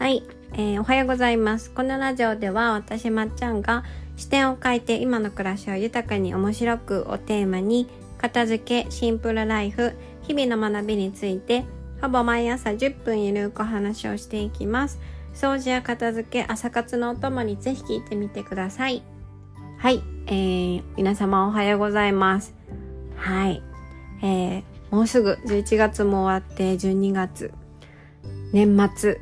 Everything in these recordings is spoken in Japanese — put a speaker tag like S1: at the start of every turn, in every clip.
S1: はい、えーおはようございます。このラジオでは私まっちゃんが視点を変えて今の暮らしを豊かに面白くをテーマに片付け、シンプルライフ、日々の学びについてほぼ毎朝10分ゆるくお話をしていきます。掃除や片付け、朝活のお供にぜひ聞いてみてください。はい、えー、皆様おはようございます。はい、えー、もうすぐ11月も終わって12月、年末、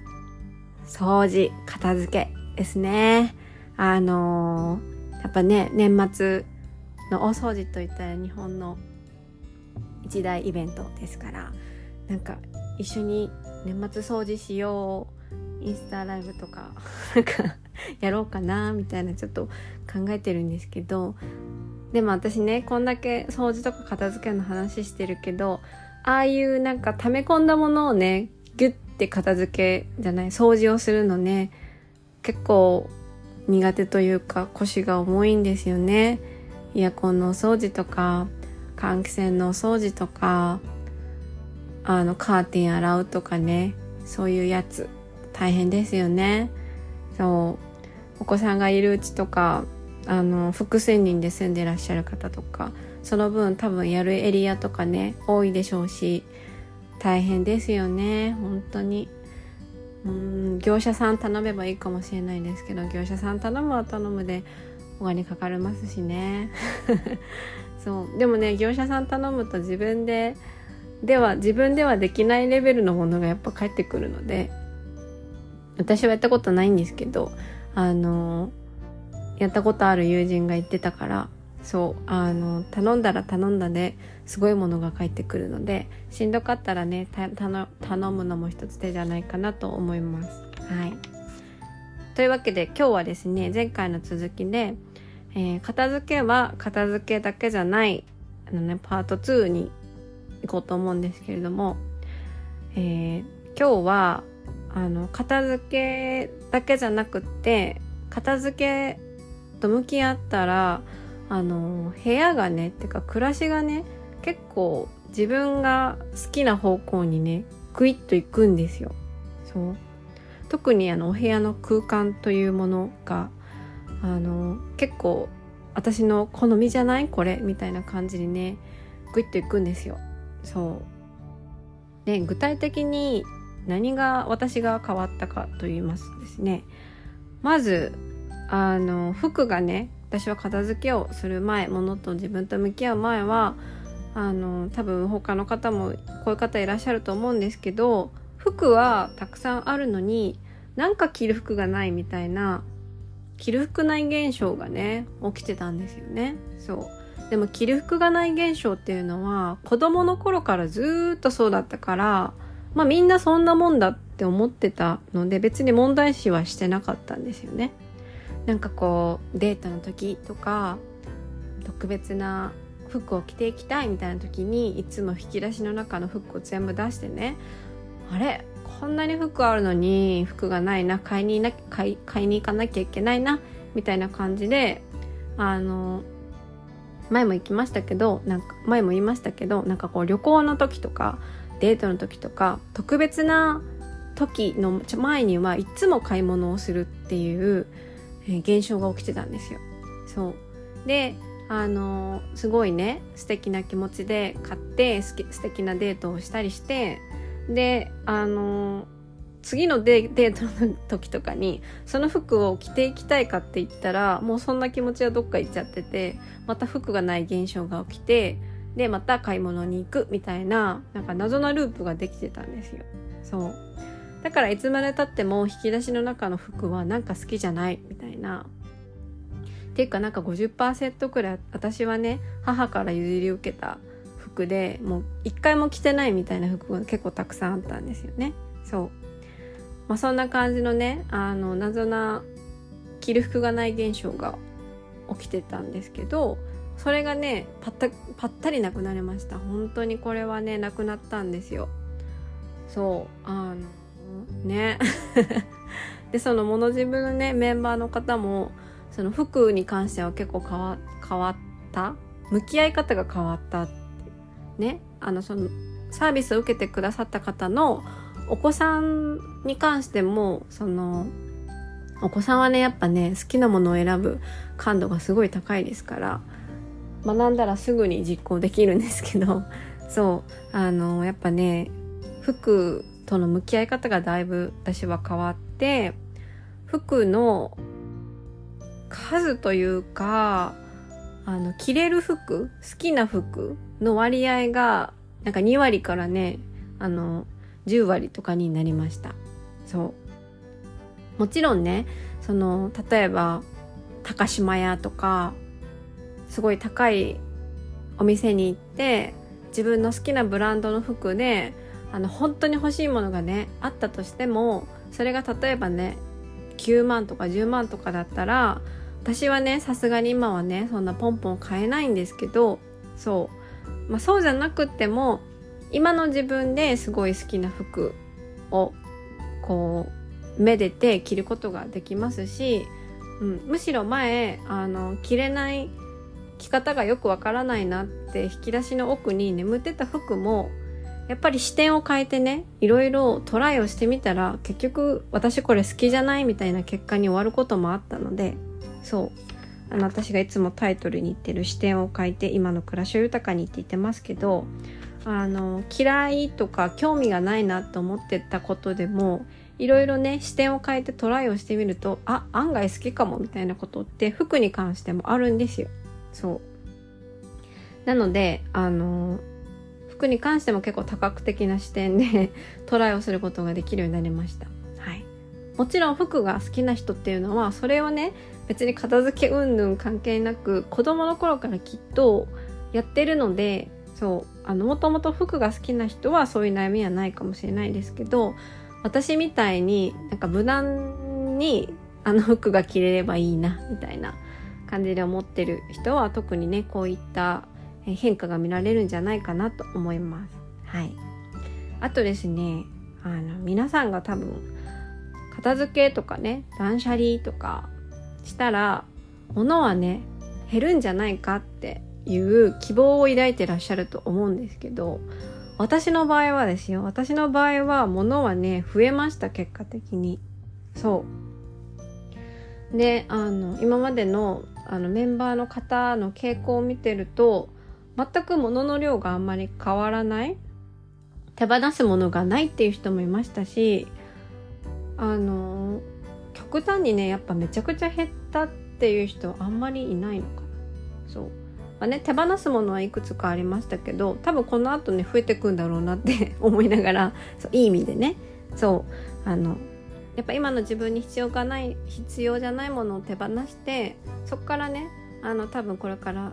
S1: 掃除、片付けですね。あのーやっぱね、年末の大掃除といったら日本の一大イベントですから、なんか一緒に年末掃除しよう、インスタライブとか、なんかやろうかな、みたいなちょっと考えてるんですけど、でも私ね、こんだけ掃除とか片付けの話してるけど、ああいうなんか溜め込んだものをね、ギュッて片付けじゃない、掃除をするのね、結構苦手というか腰が重いんですよね。イヤコンのお掃除とか、換気扇のお掃除とか、あのカーテン洗うとかね、そういうやつ大変ですよね。そう、お子さんがいるうちとか、あの複数人で住んでらっしゃる方とかその分多分やるエリアとかね多いでしょうし大変ですよね。本当に。うん業者さん頼めばいいかもしれないですけど業者さん頼むは頼むでお金かかりますしね。そう。でもね業者さん頼むと自分ででは自分ではできないレベルのものがやっぱ返ってくるので私はやったことないんですけどあのやったことある友人が言ってたからそうあの頼んだら頼んだですごいものが返ってくるのでしんどかったらね頼頼むのも一つ手じゃないかなと思います。はい、というわけで今日はですね前回の続きで、えー片付けは片付けだけじゃないあの、ね、パート2に行こうと思うんですけれども、えー今日はあの片付けだけじゃなくって片付けと向き合ったらあの部屋がねってか暮らしがね結構自分が好きな方向にねグイッと行くんですよ。そう特にあのお部屋の空間というものがあの結構私の好みじゃない？これみたいな感じにねグイッと行くんですよ。そうで具体的に何が私が変わったかと言いますとですねまずあの服がね私は片付けをする前ものと自分と向き合う前はあの多分他の方もこういう方いらっしゃると思うんですけど服はたくさんあるのになんか着る服がないみたいな着る服ない現象がね起きてたんですよね。そう。でも着る服がない現象っていうのは子供の頃からずっとそうだったからまあみんなそんなもんだって思ってたので別に問題視はしてなかったんですよね。なんかこうデートの時とか特別な服を着ていきたいみたいな時にいつも引き出しの中の服を全部出してね。あれこんなに服あるのに服がないな買いにな買い買いに行かなきゃいけないなみたいな感じであの前も行きましたけどなんか前も言いましたけどなんかこう旅行の時とかデートの時とか特別な時の前にはいつも買い物をするっていう現象が起きてたんですよ。そうであのすごいね素敵な気持ちで買ってすき素敵なデートをしたりしてであの次のデデートの時とかにその服を着ていきたいかって言ったらもうそんな気持ちはどっか行っちゃっててまた服がない現象が起きてでまた買い物に行くみたいななんか謎なループができてたんですよ。そうだからいつまでたっても引き出しの中の服はなんか好きじゃないみたいな。っていうかなんか50%くらい私はね母から譲り受けた服でもう一回も着てないみたいな服が結構たくさんあったんですよね。そう。まあそんな感じのねあの謎な着る服がない現象が起きてたんですけどそれがねパッタパッタリなくなりました。本当にこれはねなくなったんですよ。そう。あのね。でそのモノジムのねメンバーの方もその服に関しては結構変わ変わった向き合い方が変わったっねあのそのサービスを受けてくださった方のお子さんに関してもそのお子さんはねやっぱね好きなものを選ぶ感度がすごい高いですから学んだらすぐに実行できるんですけど そうあのやっぱね服との向き合い方がだいぶ私は変わって服の数というかあの着れる服好きな服の割合がなんか2割からねあの10割とかになりました。そう。もちろんねその例えば高島屋とかすごい高いお店に行って自分の好きなブランドの服であの本当に欲しいものがねあったとしてもそれが例えばね9万とか10万とかだったら私はねさすがに今はねそんなポンポン買えないんですけどそう、まあ、そうじゃなくても今の自分ですごい好きな服をこうめでて着ることができますし、うん、むしろ前あの着れない着方がよくわからないなって引き出しの奥に眠ってた服もやっぱり視点を変えてねいろいろトライをしてみたら結局私これ好きじゃないみたいな結果に終わることもあったのでそう。あの私がいつもタイトルに言ってる視点を変えて今の暮らしを豊かにって言ってますけどあの嫌いとか興味がないなと思ってたことでもいろいろね視点を変えてトライをしてみるとあ案外好きかもみたいなことって服に関してもあるんですよ。そう。なのであの服に関しても結構多角的な視点で トライをすることができるようになりました。はい。もちろん服が好きな人っていうのはそれをね別に片付け云々関係なく子供の頃からきっとやってるのでそうあのもともと服が好きな人はそういう悩みはないかもしれないですけど私みたいになんか無難にあの服が着れればいいなみたいな感じで思ってる人は特にねこういった変化が見られるんじゃないかなと思います。はい、あとですねあの皆さんが多分片付けとかね断捨離とかしたら物はね減るんじゃないかっていう希望を抱いてらっしゃると思うんですけど私の場合はですよ私の場合は物はね増えました結果的に。そう。であの今までのあのメンバーの方の傾向を見てると全く物の量があんまり変わらない。手放すものがないっていう人もいましたしあの極端にねやっぱめちゃくちゃ減ったっていう人あんまりいないのかな。そう、まあね、手放すものはいくつかありましたけど多分この後ね増えてくんだろうなって 思いながらそういい意味でね。そう。あのやっぱ今の自分に必要がない必要じゃないものを手放してそこからねあの多分これから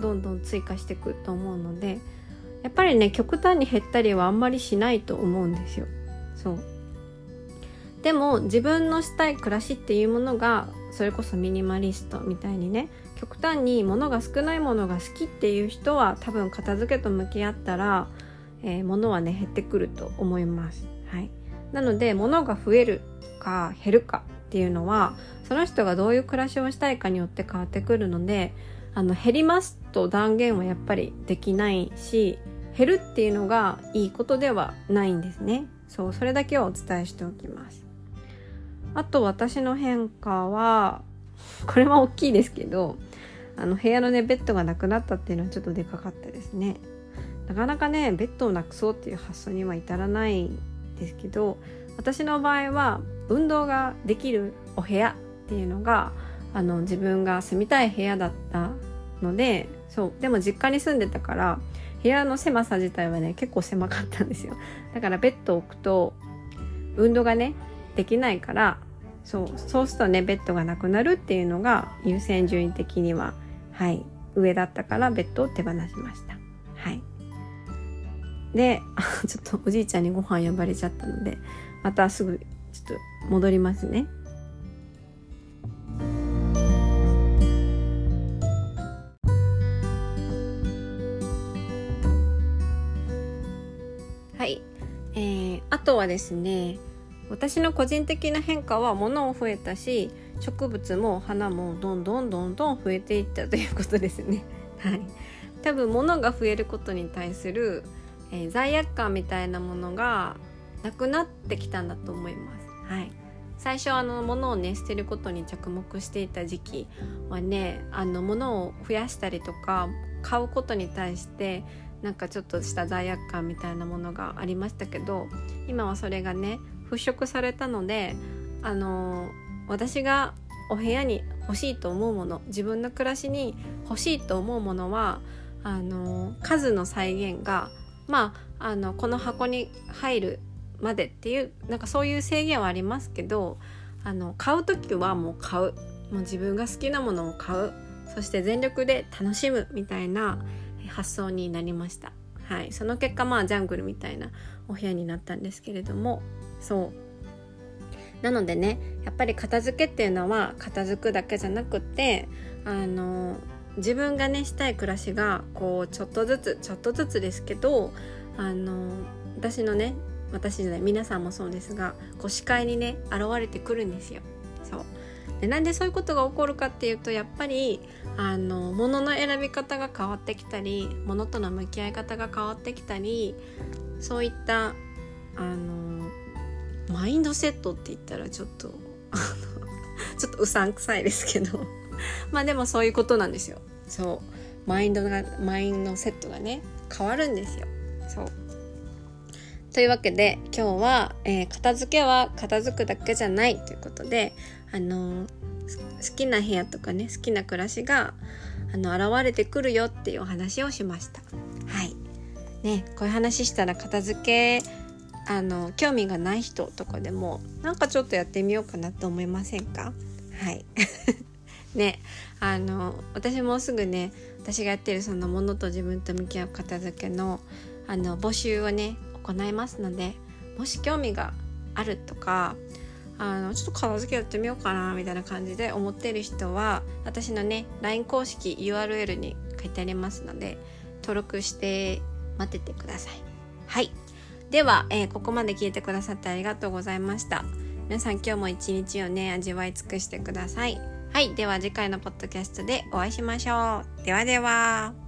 S1: どんどん追加していくと思うのでやっぱりね極端に減ったりはあんまりしないと思うんですよ。そう。でも自分のしたい暮らしっていうものがそれこそミニマリストみたいにね極端に物が少ないものが好きっていう人は多分片付けと向き合ったら、えー、物はね減ってくると思います。はい、なので物が増えるか減るかっていうのはその人がどういう暮らしをしたいかによって変わってくるのであの減りますと断言はやっぱりできないし減るっていうのがいいことではないんですね。そうそれだけはお伝えしておきます。あと私の変化はこれは大きいですけどあの部屋のねベッドがなくなったっていうのはちょっとでかかったですね。なかなかねベッドをなくそうっていう発想には至らないですけど私の場合は運動ができるお部屋っていうのがあの自分が住みたい部屋だったのでそうでも実家に住んでたから部屋の狭さ自体はね結構狭かったんですよ。だからベッドを置くと運動がねできないからそうそうするとねベッドがなくなるっていうのが優先順位的にははい上だったからベッドを手放しました。はい。でちょっとおじいちゃんにご飯呼ばれちゃったのでまたすぐちょっと戻りますね。はですね私の個人的な変化は物も増えたし植物も花もどんどんどんどん増えていったということですね。はい、多分物が増えることに対する、えー、罪悪感みたいなものがなくなってきたんだと思います。はい最初あの物をね捨てることに着目していた時期はねあの物を増やしたりとか買うことに対してなんかちょっとした罪悪感みたいなものがありましたけど今はそれがね払拭されたのであの私がお部屋に欲しいと思うもの自分の暮らしに欲しいと思うものはあの数の再現がまああのこの箱に入るまでっていうなんかそういう制限はありますけどあの買う時はもう買う。もう自分が好きなものを買う。そして全力で楽しむみたいな発想になりました。はい、その結果まあジャングルみたいなお部屋になったんですけれどもそうなのでねやっぱり片付けっていうのは片付くだけじゃなくってあの自分がねしたい暮らしがこうちょっとずつちょっとずつですけどあの私のね私じゃない皆さんもそうですがこう視界にね現れてくるんですよ。そうでなんでそういうことが起こるかっていうとやっぱりあの物の選び方が変わってきたり物との向き合い方が変わってきたりそういったあのマインドセットって言ったらちょっと ちょっとうさんくさいですけど。まあでもそういうことなんですよ。そう。マインドがマインドセットがね変わるんですよ。そう。というわけで今日は、えー、片付けは片付くだけじゃないということであのー、好きな部屋とかね好きな暮らしがあの現れてくるよっていうお話をしました。はい。ね、こういう話したら片付けあの興味がない人とかでもなんかちょっとやってみようかなと思いませんか？はい。ねあの私もすぐね私がやってるそのものと自分と向き合う片付けのあの募集をね行いますのでもし興味があるとかあのちょっと片付けやってみようかなみたいな感じで思ってる人は私のね LINE 公式 URL に書いてありますので登録して待っててください。はい。では、えー、ここまで聞いてくださってありがとうございました。皆さん今日も一日をね味わい尽くしてください。はい。では次回のポッドキャストでお会いしましょう。ではでは。